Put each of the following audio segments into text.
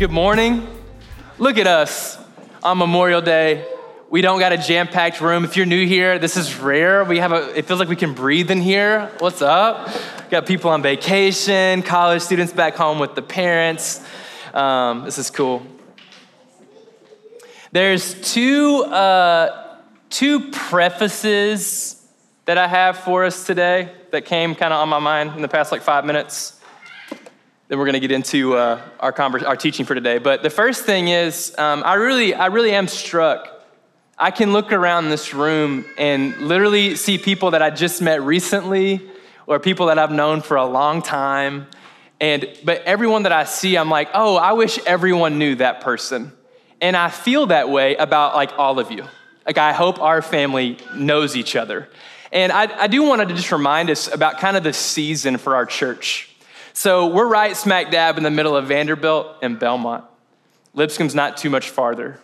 Good morning. Look at us on Memorial Day. We don't got a jam-packed room. If you're new here, this is rare. We have a it feels like we can breathe in here. What's up? Got people on vacation, college students back home with the parents. Um, this is cool. There's two uh, two prefaces that I have for us today that came kind of on my mind in the past like five minutes. Then we're going to get into uh, our, conver- our teaching for today. But the first thing is, um, I really, I really am struck. I can look around this room and literally see people that I just met recently, or people that I've known for a long time. And but everyone that I see, I'm like, oh, I wish everyone knew that person. And I feel that way about like all of you. Like I hope our family knows each other. And I, I do want to just remind us about kind of the season for our church. So we're right smack dab in the middle of Vanderbilt and Belmont. Lipscomb's not too much farther.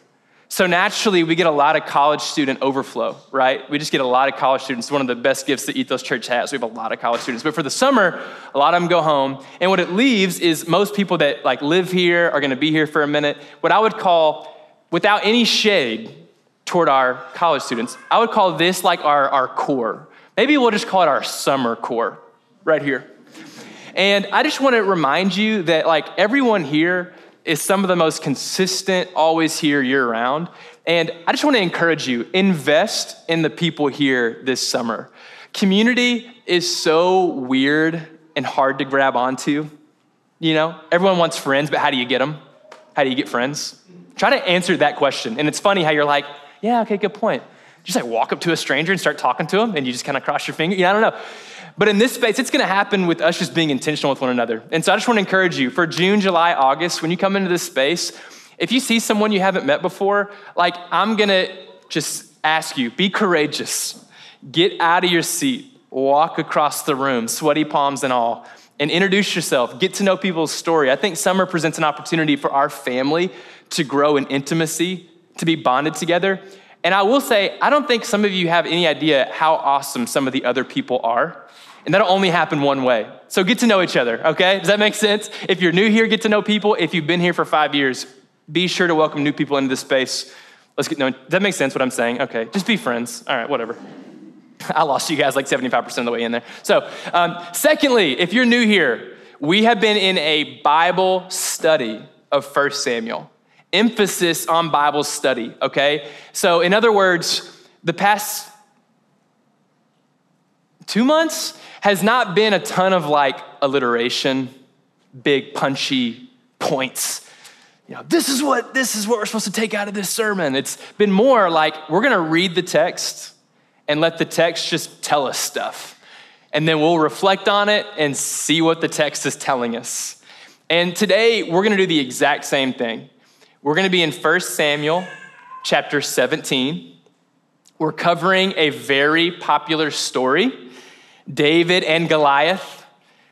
So naturally, we get a lot of college student overflow, right? We just get a lot of college students. One of the best gifts that Ethos Church has. We have a lot of college students. But for the summer, a lot of them go home. And what it leaves is most people that like live here are gonna be here for a minute. What I would call, without any shade toward our college students, I would call this like our, our core. Maybe we'll just call it our summer core right here. And I just want to remind you that, like, everyone here is some of the most consistent, always here year round. And I just want to encourage you invest in the people here this summer. Community is so weird and hard to grab onto. You know, everyone wants friends, but how do you get them? How do you get friends? Try to answer that question. And it's funny how you're like, yeah, okay, good point. Just like walk up to a stranger and start talking to them, and you just kind of cross your finger. Yeah, I don't know. But in this space, it's gonna happen with us just being intentional with one another. And so I just wanna encourage you for June, July, August, when you come into this space, if you see someone you haven't met before, like I'm gonna just ask you, be courageous. Get out of your seat, walk across the room, sweaty palms and all, and introduce yourself. Get to know people's story. I think summer presents an opportunity for our family to grow in intimacy, to be bonded together. And I will say, I don't think some of you have any idea how awesome some of the other people are. And that'll only happen one way. So get to know each other, okay? Does that make sense? If you're new here, get to know people. If you've been here for five years, be sure to welcome new people into this space. Let's get known. Does that make sense what I'm saying? Okay, just be friends. All right, whatever. I lost you guys like 75% of the way in there. So, um, secondly, if you're new here, we have been in a Bible study of 1 Samuel. Emphasis on Bible study, okay? So, in other words, the past two months, has not been a ton of like alliteration, big punchy points. You know, this is what this is what we're supposed to take out of this sermon. It's been more like we're going to read the text and let the text just tell us stuff. And then we'll reflect on it and see what the text is telling us. And today we're going to do the exact same thing. We're going to be in 1 Samuel chapter 17. We're covering a very popular story David and Goliath.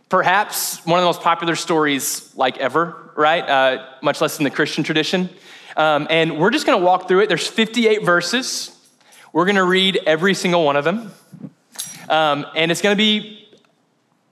Perhaps one of the most popular stories like ever, right? Uh, much less in the Christian tradition. Um, and we're just going to walk through it. There's 58 verses. We're going to read every single one of them. Um, and it's going to be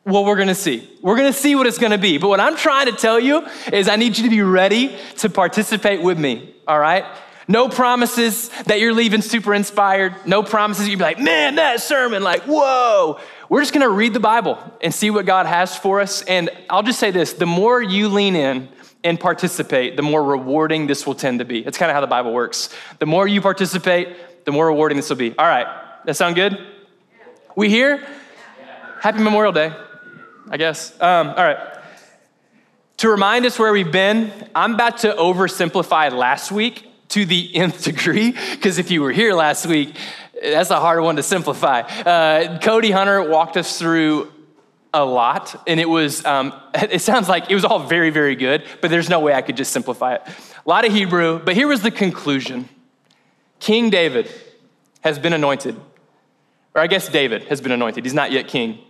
what we're to see. We're to see what it's to be. But what I'm trying to tell you is I need you to be ready to participate with me, all right? No promises that you're leaving super inspired. No promises you'd be like, man, that sermon, like, whoa. We're just gonna read the Bible and see what God has for us. And I'll just say this the more you lean in and participate, the more rewarding this will tend to be. It's kind of how the Bible works. The more you participate, the more rewarding this will be. All right, that sound good? We here? Happy Memorial Day, I guess. Um, all right. To remind us where we've been, I'm about to oversimplify last week to the nth degree, because if you were here last week, that's a hard one to simplify. Uh, Cody Hunter walked us through a lot, and it was, um, it sounds like it was all very, very good, but there's no way I could just simplify it. A lot of Hebrew, but here was the conclusion King David has been anointed, or I guess David has been anointed. He's not yet king.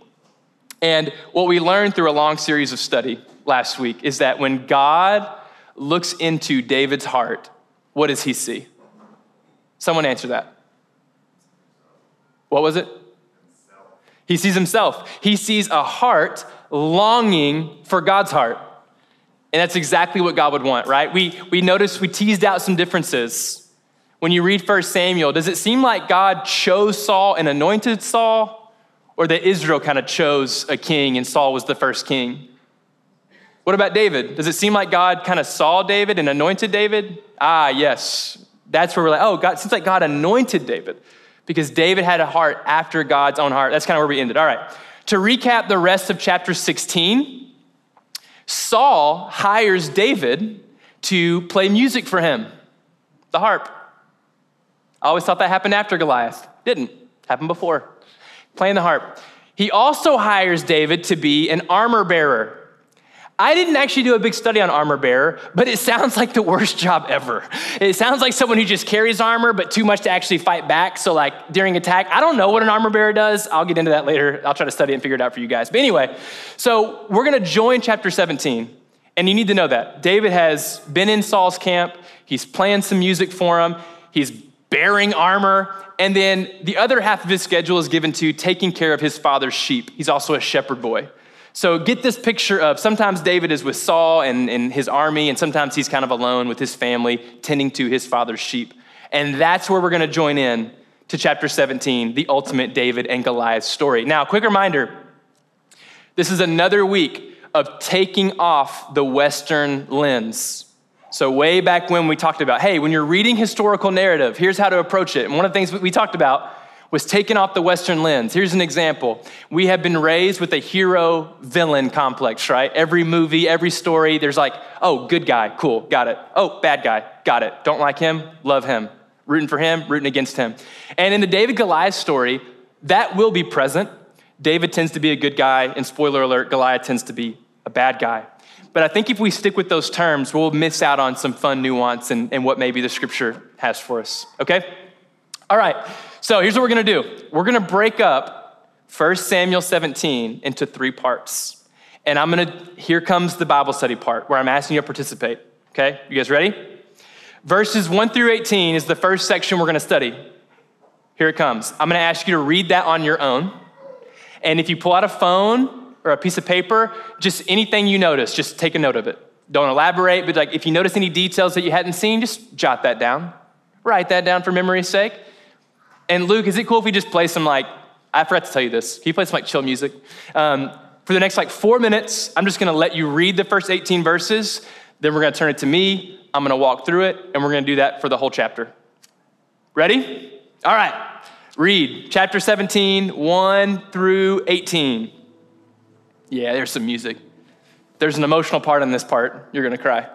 And what we learned through a long series of study last week is that when God looks into David's heart, what does he see? Someone answer that. What was it? He sees himself. He sees a heart longing for God's heart. And that's exactly what God would want, right? We, we noticed we teased out some differences. When you read 1 Samuel, does it seem like God chose Saul and anointed Saul, or that Israel kind of chose a king and Saul was the first king? What about David? Does it seem like God kind of saw David and anointed David? Ah, yes. That's where we're like, oh, God, seems like God anointed David because David had a heart after God's own heart. That's kind of where we ended. All right. To recap the rest of chapter 16, Saul hires David to play music for him, the harp. I always thought that happened after Goliath. Didn't. Happened before. Playing the harp. He also hires David to be an armor bearer. I didn't actually do a big study on armor bearer, but it sounds like the worst job ever. It sounds like someone who just carries armor, but too much to actually fight back. So, like during attack, I don't know what an armor bearer does. I'll get into that later. I'll try to study and figure it out for you guys. But anyway, so we're going to join chapter 17. And you need to know that. David has been in Saul's camp, he's playing some music for him, he's bearing armor. And then the other half of his schedule is given to taking care of his father's sheep. He's also a shepherd boy. So get this picture of sometimes David is with Saul and, and his army, and sometimes he's kind of alone with his family, tending to his father's sheep. And that's where we're going to join in to chapter 17, the ultimate David and Goliath story. Now, quick reminder this is another week of taking off the Western lens. So, way back when we talked about, hey, when you're reading historical narrative, here's how to approach it. And one of the things we talked about was taking off the Western lens. Here's an example. We have been raised with a hero villain complex, right? Every movie, every story, there's like, oh, good guy, cool, got it. Oh, bad guy, got it. Don't like him, love him. Rooting for him, rooting against him. And in the David Goliath story, that will be present. David tends to be a good guy, and spoiler alert, Goliath tends to be a bad guy. But I think if we stick with those terms, we'll miss out on some fun nuance and, and what maybe the scripture has for us, okay? All right. So here's what we're to do we're to break up 1 Samuel 17 into three parts. And I'm to, here comes the Bible study part where I'm asking you to participate. Okay? You guys ready? Verses 1 through 18 is the first section we're to study. Here it comes. I'm to ask you to read that on your own. And if you pull out a phone or a piece of paper, just anything you notice, just take a note of it. Don't elaborate, but like if you notice any details that you hadn't seen, just jot that down. Write that down for memory's sake. And Luke, is it cool if we just play some like, I forgot to tell you this. Can you play some like chill music? Um, for the next like four minutes, I'm just gonna let you read the first 18 verses. Then we're gonna turn it to me. I'm gonna walk through it, and we're gonna do that for the whole chapter. Ready? All right. Read chapter 17, 1 through 18. Yeah, there's some music. There's an emotional part in this part. You're gonna cry.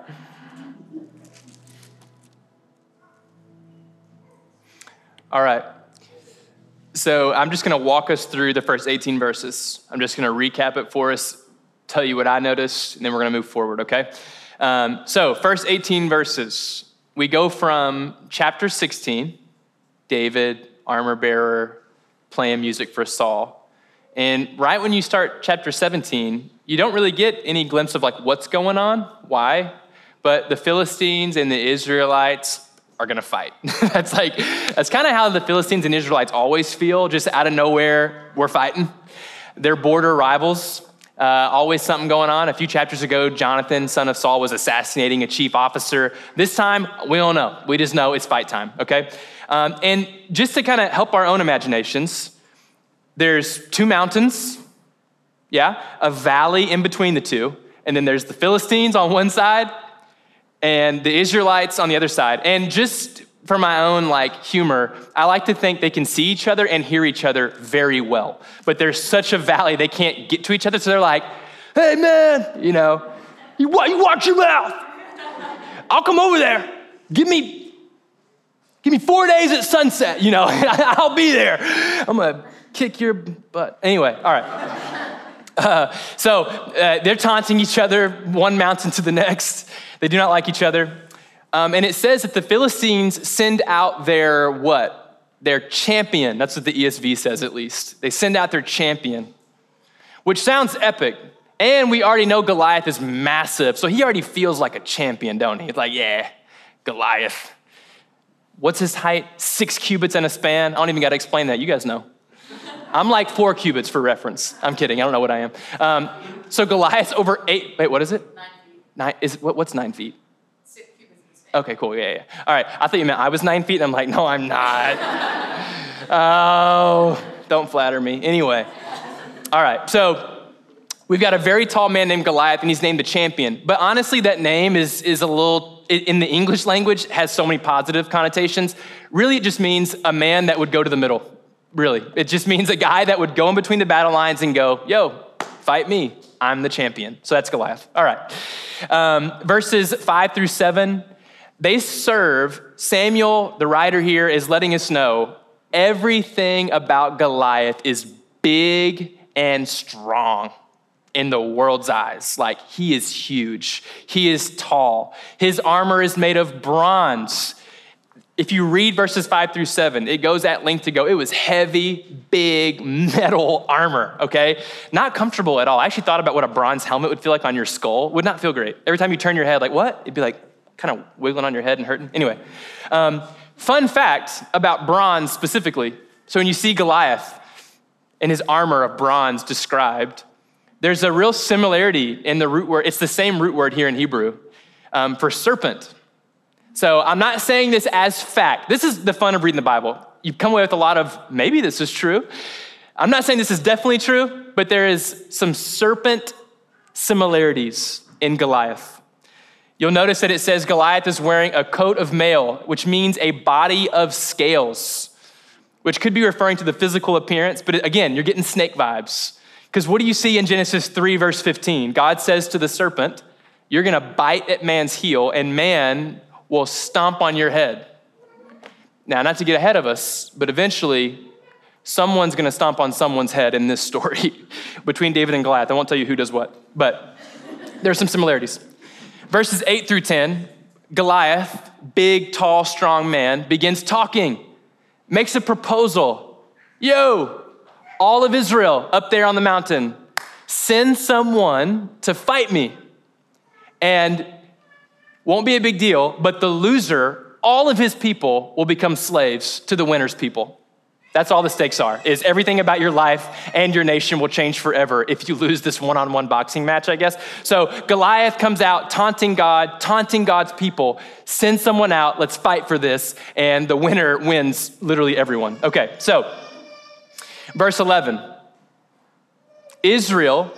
All right. So I'm just going to walk us through the first 18 verses. I'm just going to recap it for us, tell you what I noticed, and then we're going to move forward, okay? Um, so, first 18 verses. We go from chapter 16, David, armor bearer, playing music for Saul. And right when you start chapter 17, you don't really get any glimpse of like what's going on, why, but the Philistines and the Israelites are going to fight. that's like, that's kind of how the Philistines and Israelites always feel, just out of nowhere, we're fighting. They're border rivals. Uh, always something going on. A few chapters ago, Jonathan, son of Saul, was assassinating a chief officer. This time, we don't know. We just know it's fight time, okay? Um, and just to kind of help our own imaginations, there's two mountains, yeah, a valley in between the two, and then there's the Philistines on one side and the Israelites on the other side. And just for my own like humor, I like to think they can see each other and hear each other very well. But there's such a valley they can't get to each other, so they're like, "Hey man, you know, you, you watch your mouth. I'll come over there. Give me give me 4 days at sunset, you know. I'll be there. I'm to kick your butt." Anyway, all right. Uh, so uh, they're taunting each other, one mountain to the next. They do not like each other. Um, and it says that the Philistines send out their what? Their champion. That's what the ESV says, at least. They send out their champion, which sounds epic. And we already know Goliath is massive, so he already feels like a champion, don't he? He's like, yeah, Goliath. What's his height? Six cubits and a span. I don't even got to explain that. You guys know. I'm like four cubits for reference. I'm kidding. I don't know what I am. Um, so Goliath's over eight. Wait, what is it? Nine Nine, is, what, what's nine feet? Six cubits. Okay, cool. Yeah, yeah. All right. I thought you meant I was nine feet, and I'm like, no, I'm not. oh, don't flatter me. Anyway. All right. So we've got a very tall man named Goliath, and he's named the champion. But honestly, that name is, is a little, in the English language, has so many positive connotations. Really, it just means a man that would go to the middle. Really. It just means a guy that would go in between the battle lines and go, yo, fight me. I'm the champion. So that's Goliath. All right. Um, verses five through seven they serve, Samuel, the writer here, is letting us know everything about Goliath is big and strong in the world's eyes. Like, he is huge, he is tall, his armor is made of bronze. If you read verses five through seven, it goes at length to go, it was heavy, big metal armor, okay? Not comfortable at all. I actually thought about what a bronze helmet would feel like on your skull. Would not feel great. Every time you turn your head, like, what? It'd be like, kind of wiggling on your head and hurting. Anyway, um, fun fact about bronze specifically. So when you see Goliath and his armor of bronze described, there's a real similarity in the root word. It's the same root word here in Hebrew um, for serpent. So I'm not saying this as fact. This is the fun of reading the Bible. You come away with a lot of maybe this is true. I'm not saying this is definitely true, but there is some serpent similarities in Goliath. You'll notice that it says Goliath is wearing a coat of mail, which means a body of scales, which could be referring to the physical appearance, but again, you're getting snake vibes. Because what do you see in Genesis 3, verse 15? God says to the serpent, You're gonna bite at man's heel, and man will stomp on your head. Now, not to get ahead of us, but eventually, someone's gonna stomp on someone's head in this story between David and Goliath. I won't tell you who does what, but there are some similarities. Verses 8 through 10, Goliath, big, tall, strong man, begins talking, makes a proposal. Yo, all of Israel up there on the mountain, send someone to fight me. And won't be a big deal, but the loser, all of his people will become slaves to the winner's people. That's all the stakes are, is everything about your life and your nation will change forever if you lose this one-on-one boxing match, I guess. So Goliath comes out taunting God, taunting God's people, send someone out, let's fight for this, and the winner wins literally everyone. Okay, so verse 11. Israel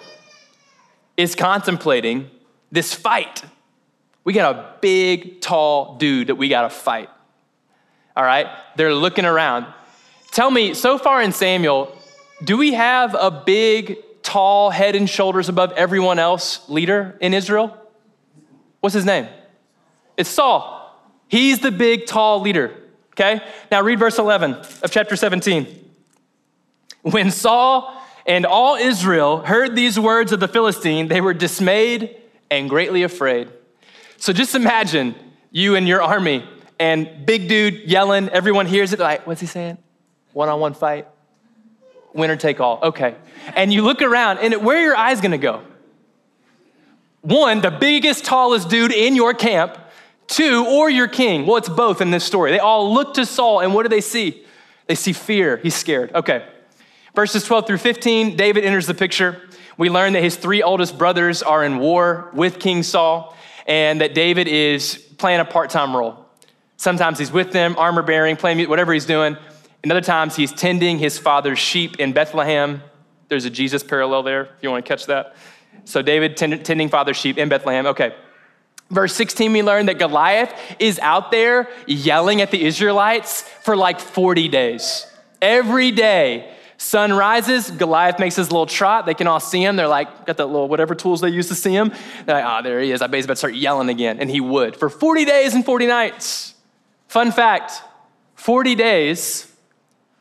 is contemplating this fight. We got a big, tall dude that we got to fight. All right? They're looking around. Tell me, so far in Samuel, do we have a big, tall, head and shoulders above everyone else leader in Israel? What's his name? It's Saul. He's the big, tall leader. Okay? Now read verse 11 of chapter 17. When Saul and all Israel heard these words of the Philistine, they were dismayed and greatly afraid. So just imagine you and your army and big dude yelling, everyone hears it, like, what's he saying? One on one fight, winner take all. Okay. And you look around, and where are your eyes gonna go? One, the biggest, tallest dude in your camp. Two, or your king. Well, it's both in this story. They all look to Saul, and what do they see? They see fear. He's scared. Okay. Verses 12 through 15, David enters the picture. We learn that his three oldest brothers are in war with King Saul, and that David is playing a part time role. Sometimes he's with them, armor bearing, playing whatever he's doing. In other times, he's tending his father's sheep in Bethlehem. There's a Jesus parallel there, if you want to catch that. So, David tending father's sheep in Bethlehem. Okay. Verse 16, we learn that Goliath is out there yelling at the Israelites for like 40 days. Every day, sun rises, Goliath makes his little trot. They can all see him. They're like, got that little whatever tools they use to see him. They're like, oh, there he is. I bet he's about to start yelling again. And he would for 40 days and 40 nights. Fun fact 40 days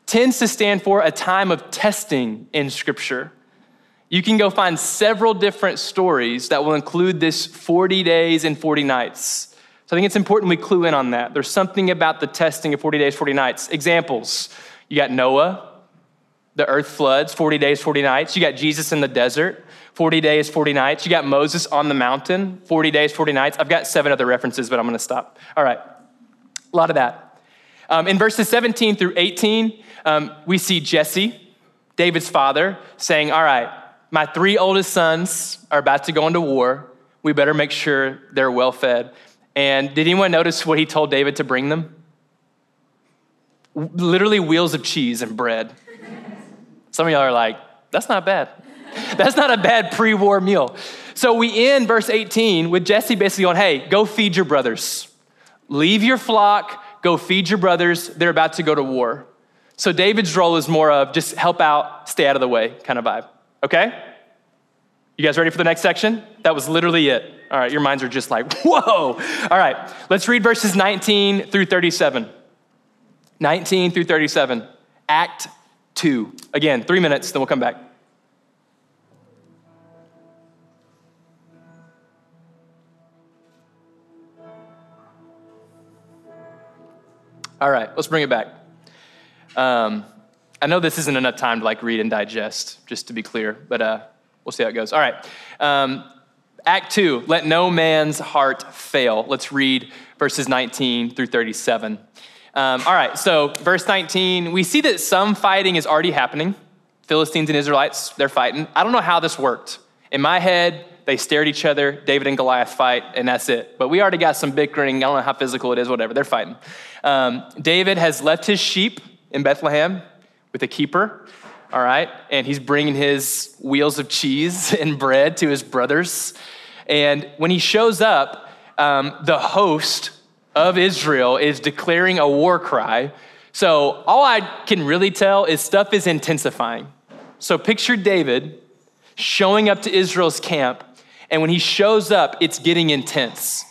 tends to stand for a time of testing in Scripture. You can go find several different stories that will include this 40 days and 40 nights. So I think it's important we clue in on that. There's something about the testing of 40 days, 40 nights. Examples you got Noah, the earth floods, 40 days, 40 nights. You got Jesus in the desert, 40 days, 40 nights. You got Moses on the mountain, 40 days, 40 nights. I've got seven other references, but I'm going to stop. All right, a lot of that. Um, in verses 17 through 18, um, we see Jesse, David's father, saying, All right, my three oldest sons are about to go into war. We better make sure they're well fed. And did anyone notice what he told David to bring them? Literally wheels of cheese and bread. Some of y'all are like, that's not bad. That's not a bad pre war meal. So we end verse 18 with Jesse basically going, hey, go feed your brothers. Leave your flock, go feed your brothers. They're about to go to war. So David's role is more of just help out, stay out of the way kind of vibe. Okay? You guys ready for the next section? That was literally it. All right, your minds are just like, whoa. All right, let's read verses 19 through 37. 19 through 37. Act 2. Again, three minutes, then we'll come back. All right, let's bring it back. Um, I know this isn't enough time to like read and digest, just to be clear, but uh, we'll see how it goes. All right, um, Act two. Let no man's heart fail. Let's read verses 19 through 37. Um, all right, so verse 19, we see that some fighting is already happening. Philistines and Israelites, they're fighting. I don't know how this worked. In my head, they stare at each other, David and Goliath fight, and that's it. But we already got some bickering. I don't know how physical it is, whatever. They're fighting. Um, David has left his sheep in Bethlehem with a keeper, all right? And he's bringing his wheels of cheese and bread to his brothers. And when he shows up, um, the host of Israel is declaring a war cry. So all I can really tell is stuff is intensifying. So picture David showing up to Israel's camp, and when he shows up, it's getting intense.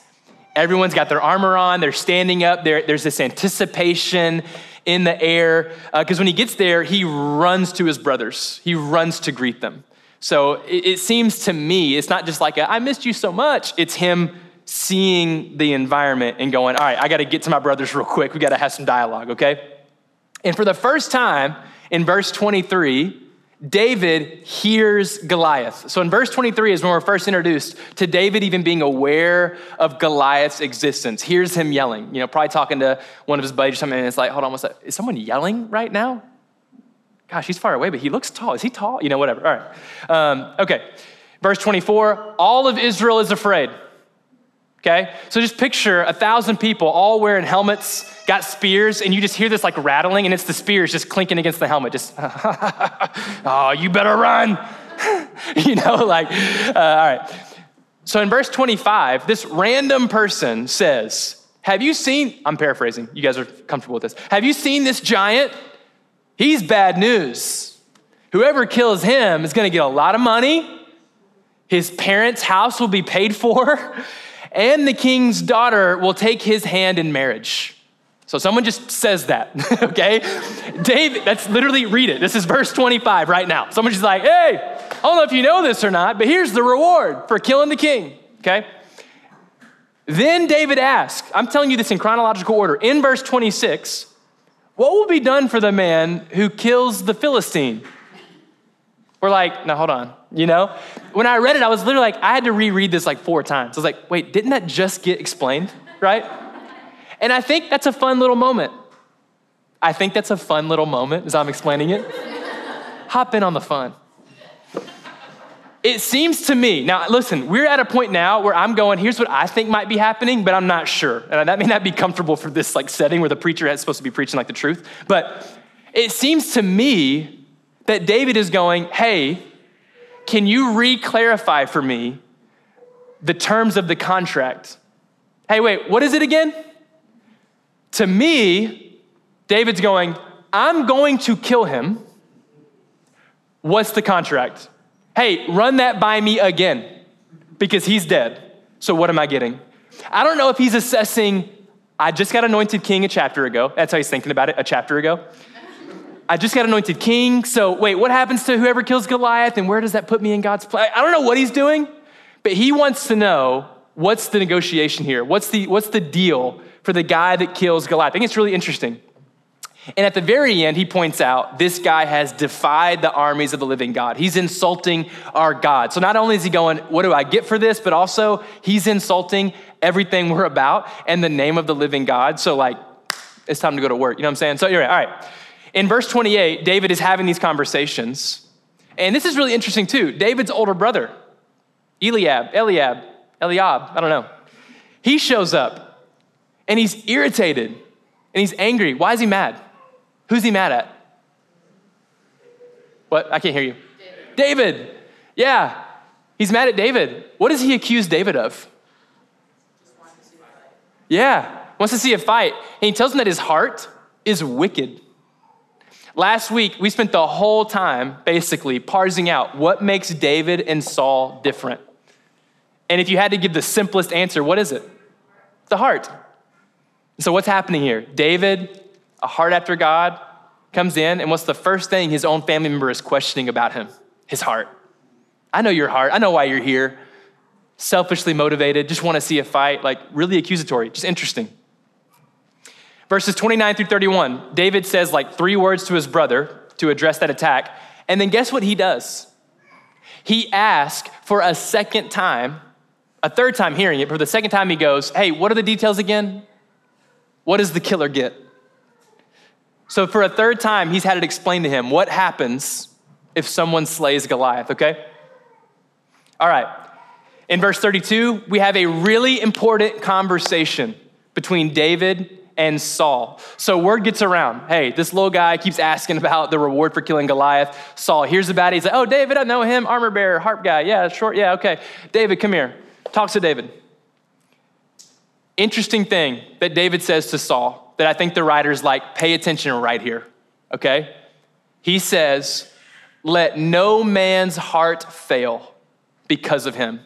Everyone's got their armor on, they're standing up, there, there's this anticipation in the air. Because uh, when he gets there, he runs to his brothers, he runs to greet them. So it, it seems to me, it's not just like, I missed you so much, it's him seeing the environment and going, all right, I got to get to my brothers real quick. We got to have some dialogue, okay? And for the first time in verse 23, David hears Goliath. So in verse 23 is when we're first introduced to David even being aware of Goliath's existence. Hears him yelling, you know, probably talking to one of his buddies or something, and it's like, hold on, what's that? Is someone yelling right now? Gosh, he's far away, but he looks tall. Is he tall? You know, whatever. All right. Um, okay. Verse 24 all of Israel is afraid. Okay? So just picture a thousand people all wearing helmets, got spears, and you just hear this like rattling, and it's the spears just clinking against the helmet. Just, oh, you better run. you know, like, uh, all right. So in verse 25, this random person says, Have you seen, I'm paraphrasing, you guys are comfortable with this. Have you seen this giant? He's bad news. Whoever kills him is gonna get a lot of money. His parents' house will be paid for and the king's daughter will take his hand in marriage. So someone just says that, okay? David, that's literally, read it. This is verse 25 right now. Someone's just like, hey, I don't know if you know this or not, but here's the reward for killing the king, okay? Then David asked, I'm telling you this in chronological order, in verse 26, what will be done for the man who kills the Philistine? We're like, no, hold on. You know? When I read it, I was literally like, I had to reread this like four times. I was like, wait, didn't that just get explained? Right? And I think that's a fun little moment. I think that's a fun little moment as I'm explaining it. Hop in on the fun. It seems to me, now listen, we're at a point now where I'm going, here's what I think might be happening, but I'm not sure. And that may not be comfortable for this like setting where the preacher is supposed to be preaching like the truth. But it seems to me that David is going, hey, can you re clarify for me the terms of the contract? Hey, wait, what is it again? To me, David's going, I'm going to kill him. What's the contract? Hey, run that by me again because he's dead. So what am I getting? I don't know if he's assessing, I just got anointed king a chapter ago. That's how he's thinking about it, a chapter ago. I just got anointed king. So, wait, what happens to whoever kills Goliath and where does that put me in God's place? I don't know what he's doing, but he wants to know what's the negotiation here? What's the, what's the deal for the guy that kills Goliath? I think it's really interesting. And at the very end, he points out this guy has defied the armies of the living God. He's insulting our God. So not only is he going, What do I get for this? but also he's insulting everything we're about and the name of the living God. So, like, it's time to go to work. You know what I'm saying? So, you're right. All right. In verse 28, David is having these conversations. And this is really interesting too. David's older brother, Eliab, Eliab, Eliab, I don't know. He shows up and he's irritated and he's angry. Why is he mad? Who's he mad at? What? I can't hear you. David. David. Yeah. He's mad at David. What does he accuse David of? Yeah. Wants to see a fight. And he tells him that his heart is wicked. Last week, we spent the whole time basically parsing out what makes David and Saul different. And if you had to give the simplest answer, what is it? The heart. So, what's happening here? David, a heart after God, comes in, and what's the first thing his own family member is questioning about him? His heart. I know your heart. I know why you're here. Selfishly motivated, just want to see a fight, like really accusatory, just interesting. Verses 29 through 31, David says like three words to his brother to address that attack. And then guess what he does? He asks for a second time, a third time hearing it, but for the second time he goes, Hey, what are the details again? What does the killer get? So for a third time, he's had it explained to him what happens if someone slays Goliath, okay? All right. In verse 32, we have a really important conversation between David and Saul. So word gets around. Hey, this little guy keeps asking about the reward for killing Goliath. Saul hears about it. He's like, oh, David, I know him, armor bearer, harp guy. Yeah, short. Yeah, okay. David, come here. Talks to David. Interesting thing that David says to Saul that I think the writer's like, pay attention right here, okay? He says, let no man's heart fail because of him.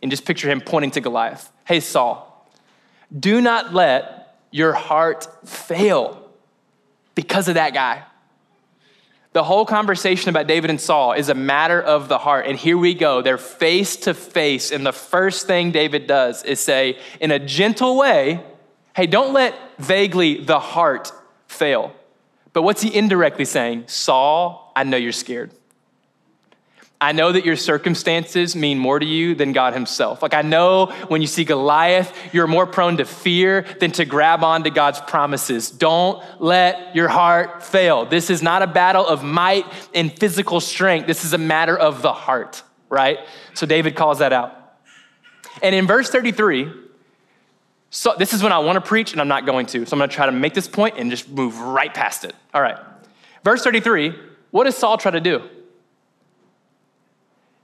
And just picture him pointing to Goliath. Hey, Saul, do not let your heart fail because of that guy. The whole conversation about David and Saul is a matter of the heart. And here we go. They're face to face. And the first thing David does is say, in a gentle way, Hey, don't let vaguely the heart fail. But what's he indirectly saying? Saul, I know you're scared. I know that your circumstances mean more to you than God Himself. Like, I know when you see Goliath, you're more prone to fear than to grab onto God's promises. Don't let your heart fail. This is not a battle of might and physical strength. This is a matter of the heart, right? So, David calls that out. And in verse 33, so this is when I want to preach, and I'm not going to. So I'm going to try to make this point and just move right past it. All right. Verse 33 what does Saul try to do?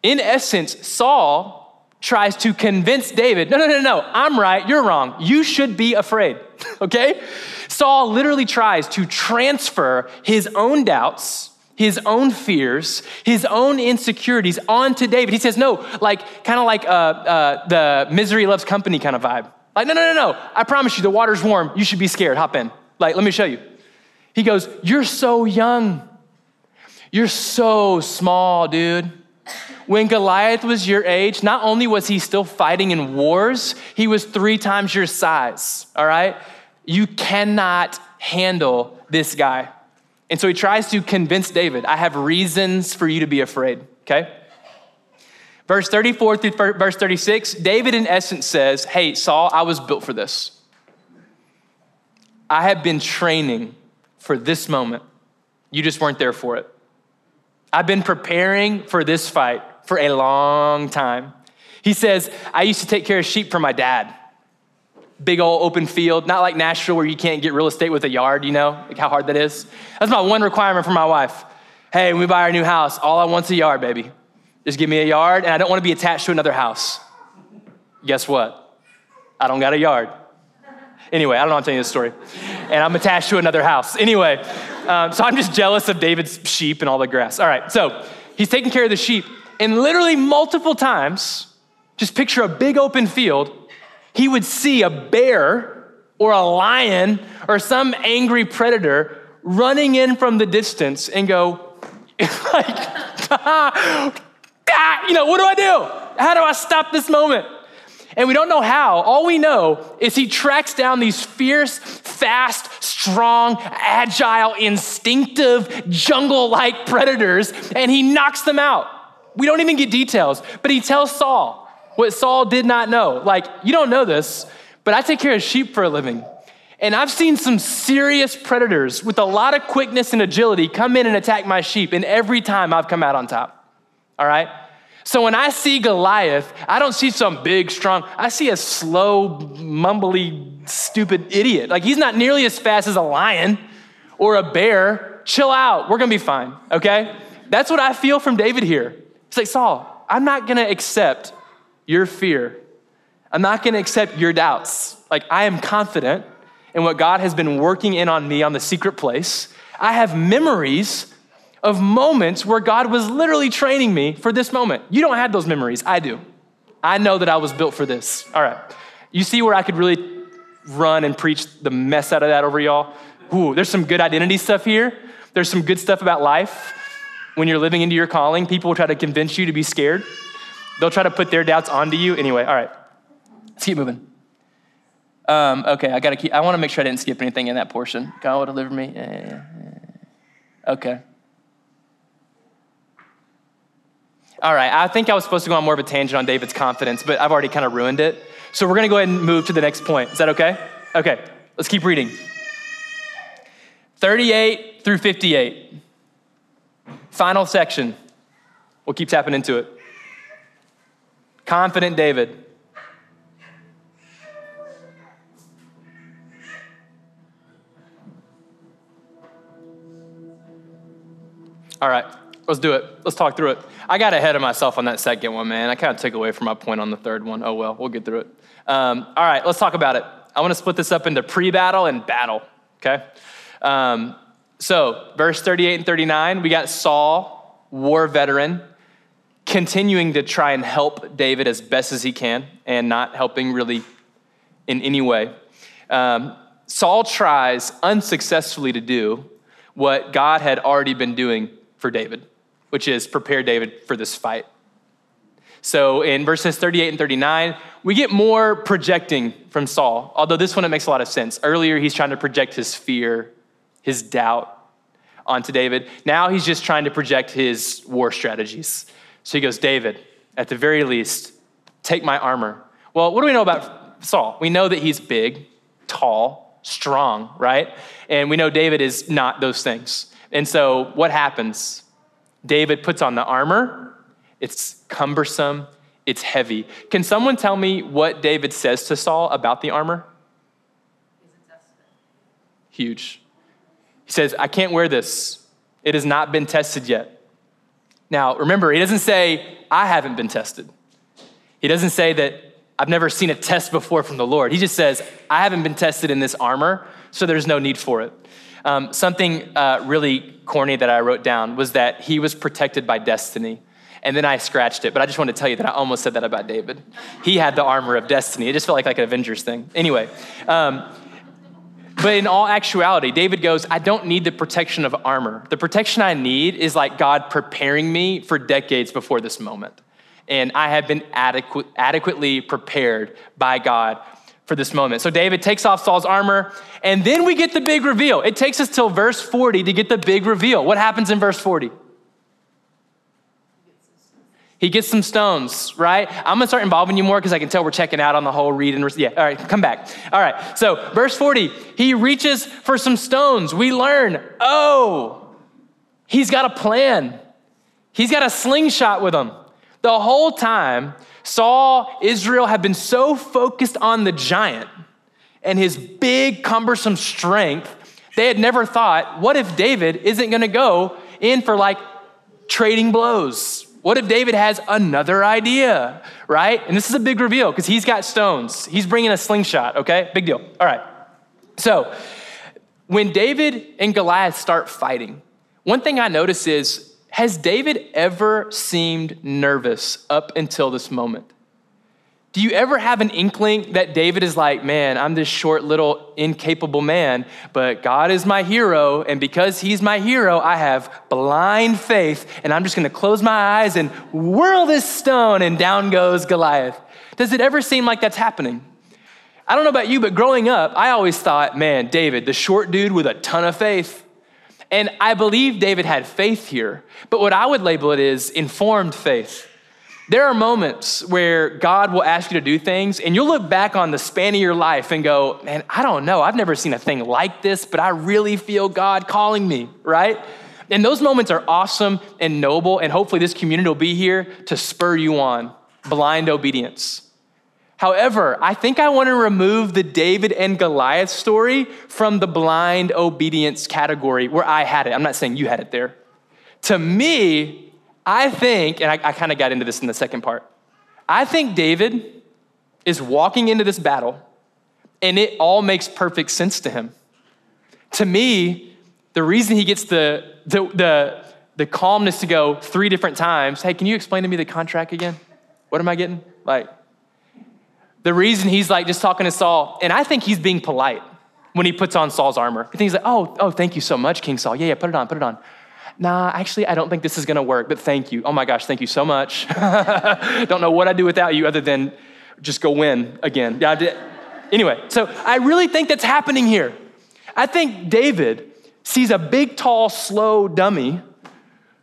In essence, Saul tries to convince David no, no, no, no, I'm right, you're wrong. You should be afraid, okay? Saul literally tries to transfer his own doubts, his own fears, his own insecurities onto David. He says, no, like kind of like uh, uh, the misery loves company kind of vibe. Like, no, no, no, no. I promise you, the water's warm. You should be scared. Hop in. Like, let me show you. He goes, You're so young. You're so small, dude. When Goliath was your age, not only was he still fighting in wars, he was three times your size, all right? You cannot handle this guy. And so he tries to convince David, I have reasons for you to be afraid, okay? Verse 34 through verse 36, David in essence says, Hey, Saul, I was built for this. I have been training for this moment. You just weren't there for it. I've been preparing for this fight for a long time. He says, I used to take care of sheep for my dad. Big old open field, not like Nashville where you can't get real estate with a yard, you know, like how hard that is. That's my one requirement for my wife. Hey, when we buy our new house, all I want's a yard, baby. Just give me a yard, and I don't want to be attached to another house. Guess what? I don't got a yard. Anyway, I don't know I'm telling you this story. And I'm attached to another house. Anyway, um, so I'm just jealous of David's sheep and all the grass. All right, so he's taking care of the sheep, and literally multiple times, just picture a big open field, he would see a bear or a lion or some angry predator running in from the distance and go, like, you know, what do I do? How do I stop this moment? And we don't know how. All we know is he tracks down these fierce, fast, strong, agile, instinctive, jungle like predators and he knocks them out. We don't even get details, but he tells Saul what Saul did not know. Like, you don't know this, but I take care of sheep for a living. And I've seen some serious predators with a lot of quickness and agility come in and attack my sheep, and every time I've come out on top. All right? So when I see Goliath, I don't see some big, strong, I see a slow, mumbly, stupid idiot. Like he's not nearly as fast as a lion or a bear. Chill out. We're gonna be fine, okay? That's what I feel from David here. Like, Saul, I'm not gonna accept your fear. I'm not gonna accept your doubts. Like, I am confident in what God has been working in on me on the secret place. I have memories of moments where God was literally training me for this moment. You don't have those memories, I do. I know that I was built for this. All right. You see where I could really run and preach the mess out of that over y'all? Ooh, there's some good identity stuff here. There's some good stuff about life. When you're living into your calling, people will try to convince you to be scared. They'll try to put their doubts onto you. Anyway, all right. Let's keep moving. Um, okay, I gotta keep, I wanna make sure I didn't skip anything in that portion. God will deliver me. Okay. All right, I think I was supposed to go on more of a tangent on David's confidence, but I've already kind of ruined it. So we're gonna go ahead and move to the next point. Is that okay? Okay, let's keep reading. 38 through 58. Final section. We'll keep tapping into it. Confident David. All right, let's do it. Let's talk through it. I got ahead of myself on that second one, man. I kind of took away from my point on the third one. Oh well, we'll get through it. Um, all right, let's talk about it. I want to split this up into pre battle and battle, okay? Um, so, verse 38 and 39, we got Saul, war veteran, continuing to try and help David as best as he can and not helping really in any way. Um, Saul tries unsuccessfully to do what God had already been doing for David, which is prepare David for this fight. So in verses 38 and 39, we get more projecting from Saul, although this one it makes a lot of sense. Earlier, he's trying to project his fear, his doubt onto David. Now he's just trying to project his war strategies. So he goes, David, at the very least, take my armor. Well, what do we know about Saul? We know that he's big, tall, strong, right? And we know David is not those things. And so what happens? David puts on the armor, it's cumbersome, it's heavy. Can someone tell me what David says to Saul about the armor? Huge. He says, I can't wear this. It has not been tested yet. Now, remember, he doesn't say, I haven't been tested. He doesn't say that I've never seen a test before from the Lord. He just says, I haven't been tested in this armor, so there's no need for it. Um, something uh, really corny that I wrote down was that he was protected by destiny. And then I scratched it, but I just want to tell you that I almost said that about David. He had the armor of destiny. It just felt like, like an Avengers thing. Anyway, um, but in all actuality, David goes, I don't need the protection of armor. The protection I need is like God preparing me for decades before this moment. And I have been adequate, adequately prepared by God for this moment. So David takes off Saul's armor, and then we get the big reveal. It takes us till verse 40 to get the big reveal. What happens in verse 40? He gets some stones, right? I'm gonna start involving you more because I can tell we're checking out on the whole read and yeah. All right, come back. All right, so verse 40, he reaches for some stones. We learn, oh, he's got a plan. He's got a slingshot with him. The whole time, Saul, Israel have been so focused on the giant and his big, cumbersome strength, they had never thought, what if David isn't gonna go in for like trading blows? What if David has another idea, right? And this is a big reveal because he's got stones. He's bringing a slingshot, okay? Big deal. All right. So, when David and Goliath start fighting, one thing I notice is has David ever seemed nervous up until this moment? Do you ever have an inkling that David is like, man, I'm this short, little, incapable man, but God is my hero, and because he's my hero, I have blind faith, and I'm just gonna close my eyes and whirl this stone, and down goes Goliath? Does it ever seem like that's happening? I don't know about you, but growing up, I always thought, man, David, the short dude with a ton of faith. And I believe David had faith here, but what I would label it is informed faith. There are moments where God will ask you to do things, and you'll look back on the span of your life and go, Man, I don't know. I've never seen a thing like this, but I really feel God calling me, right? And those moments are awesome and noble, and hopefully this community will be here to spur you on blind obedience. However, I think I want to remove the David and Goliath story from the blind obedience category where I had it. I'm not saying you had it there. To me, I think, and I, I kind of got into this in the second part, I think David is walking into this battle and it all makes perfect sense to him. To me, the reason he gets the, the, the, the calmness to go three different times, hey, can you explain to me the contract again? What am I getting? Like, the reason he's like just talking to Saul, and I think he's being polite when he puts on Saul's armor. He's like, oh, oh, thank you so much, King Saul. Yeah, yeah, put it on, put it on. Nah, actually, I don't think this is gonna work, but thank you. Oh my gosh, thank you so much. don't know what I'd do without you other than just go win again. Yeah, I did. Anyway, so I really think that's happening here. I think David sees a big, tall, slow dummy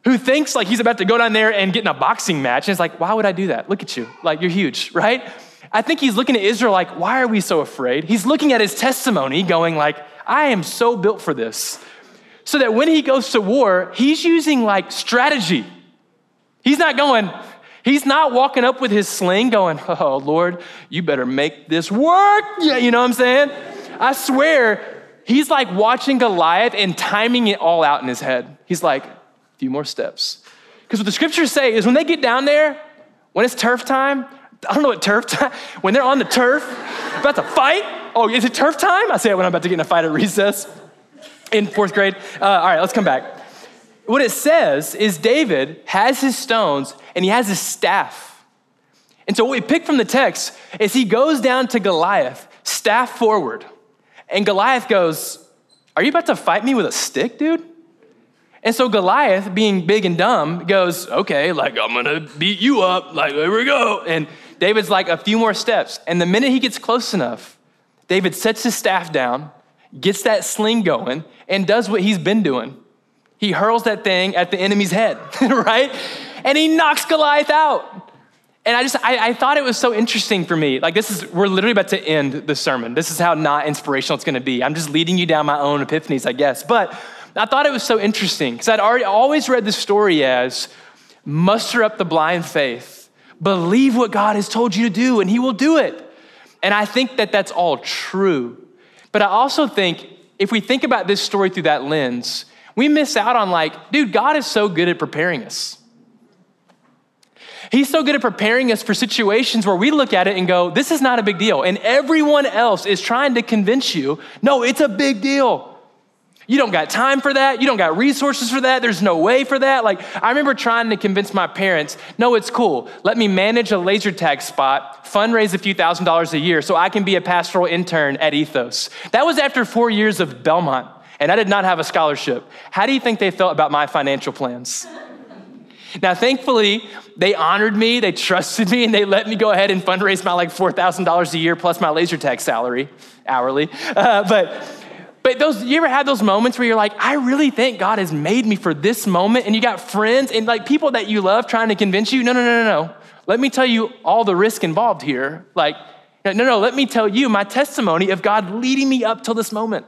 who thinks like he's about to go down there and get in a boxing match. And it's like, why would I do that? Look at you. Like, you're huge, right? I think he's looking at Israel like, why are we so afraid? He's looking at his testimony going like, I am so built for this. So that when he goes to war, he's using like strategy. He's not going, He's not walking up with his sling going, Oh, Lord, you better make this work. Yeah, you know what I'm saying? I swear, he's like watching Goliath and timing it all out in his head. He's like, A few more steps. Because what the scriptures say is when they get down there, when it's turf time, I don't know what turf time, when they're on the turf, about to fight. Oh, is it turf time? I say it when I'm about to get in a fight at recess in fourth grade. Uh, all right, let's come back what it says is David has his stones and he has his staff. And so, what we pick from the text is he goes down to Goliath, staff forward. And Goliath goes, Are you about to fight me with a stick, dude? And so Goliath, being big and dumb, goes, Okay, like I'm gonna beat you up. Like, here we go. And David's like, A few more steps. And the minute he gets close enough, David sets his staff down, gets that sling going, and does what he's been doing he hurls that thing at the enemy's head, right? And he knocks Goliath out. And I just, I, I, thought it was so interesting for me. Like, this is, we're literally about to end the sermon. This is how not inspirational it's gonna be. I'm just leading you down my own epiphanies, I guess. But I thought it was so interesting because I'd already always read this story as muster up the blind faith, believe what God has told you to do, and He will do it. And I think that that's all true. But I also think if we think about this story through that lens, we miss out on like, dude, God is so good at preparing us. He's so good at preparing us for situations where we look at it and go, this is not a big deal. And everyone else is trying to convince you, no, it's a big deal. You don't got time for that. You don't got resources for that. There's no way for that. Like, I remember trying to convince my parents, no, it's cool. Let me manage a laser tag spot, fundraise a few thousand dollars a year so I can be a pastoral intern at Ethos. That was after four years of Belmont and I did not have a scholarship. How do you think they felt about my financial plans? Now, thankfully, they honored me, they trusted me, and they let me go ahead and fundraise my like $4,000 a year plus my laser tag salary hourly. Uh, but but those, you ever had those moments where you're like, I really think God has made me for this moment, and you got friends and like people that you love trying to convince you, no, no, no, no, no. Let me tell you all the risk involved here. Like, no, no, let me tell you my testimony of God leading me up till this moment.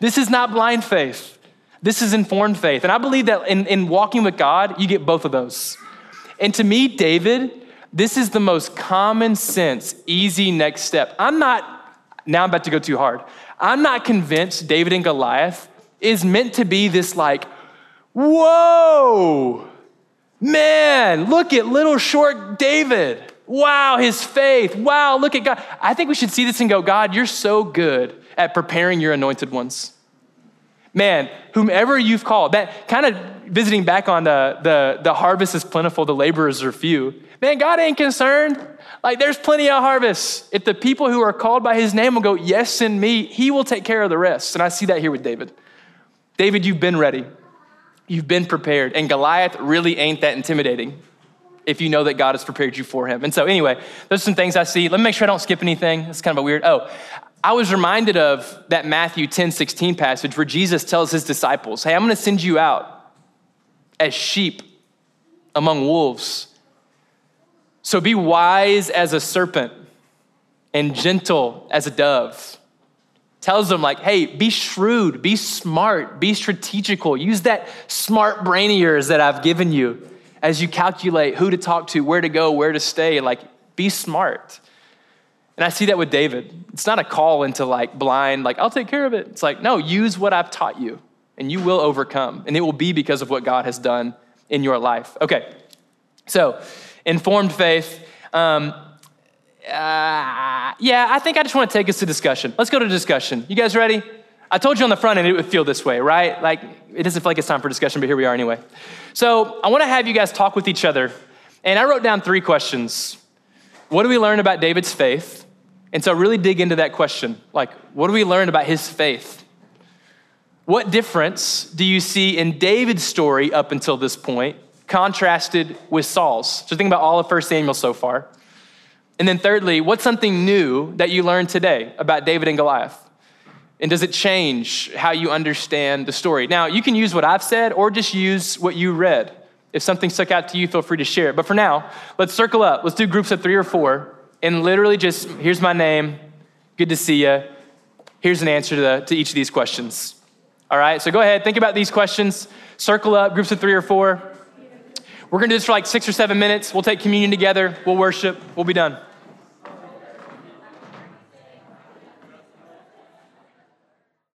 This is not blind faith. This is informed faith. And I believe that in, in walking with God, you get both of those. And to me, David, this is the most common sense, easy next step. I'm not, now I'm about to go too hard. I'm not convinced David and Goliath is meant to be this like, whoa, man, look at little short David. Wow, his faith. Wow, look at God. I think we should see this and go, God, you're so good at preparing your anointed ones. Man, whomever you've called, that kind of visiting back on the, the, the harvest is plentiful, the laborers are few. Man, God ain't concerned. Like there's plenty of harvest. If the people who are called by his name will go, yes, in me, he will take care of the rest. And I see that here with David. David, you've been ready. You've been prepared. And Goliath really ain't that intimidating if you know that God has prepared you for him. And so, anyway, those are some things I see. Let me make sure I don't skip anything. It's kind of a weird. Oh, I was reminded of that Matthew 10 16 passage where Jesus tells his disciples, Hey, I'm going to send you out as sheep among wolves. So be wise as a serpent and gentle as a dove. tells them, like, hey, be shrewd, be smart, be strategical. Use that smart brain of yours that I've given you as you calculate who to talk to, where to go, where to stay. Like, be smart. And I see that with David. It's not a call into like blind, like, I'll take care of it. It's like, no, use what I've taught you and you will overcome. And it will be because of what God has done in your life. Okay, so informed faith. Um, uh, yeah, I think I just want to take us to discussion. Let's go to discussion. You guys ready? I told you on the front end it would feel this way, right? Like it doesn't feel like it's time for discussion, but here we are anyway. So I want to have you guys talk with each other. And I wrote down three questions. What do we learn about David's faith? And so really dig into that question. Like, what do we learn about his faith? What difference do you see in David's story up until this point, contrasted with Saul's? So think about all of 1 Samuel so far. And then, thirdly, what's something new that you learned today about David and Goliath? And does it change how you understand the story? Now, you can use what I've said or just use what you read. If something stuck out to you, feel free to share it. But for now, let's circle up. Let's do groups of three or four and literally just here's my name, good to see you. Here's an answer to, the, to each of these questions. All right, so go ahead, think about these questions, circle up, groups of three or four. We're gonna do this for like six or seven minutes. We'll take communion together, we'll worship, we'll be done.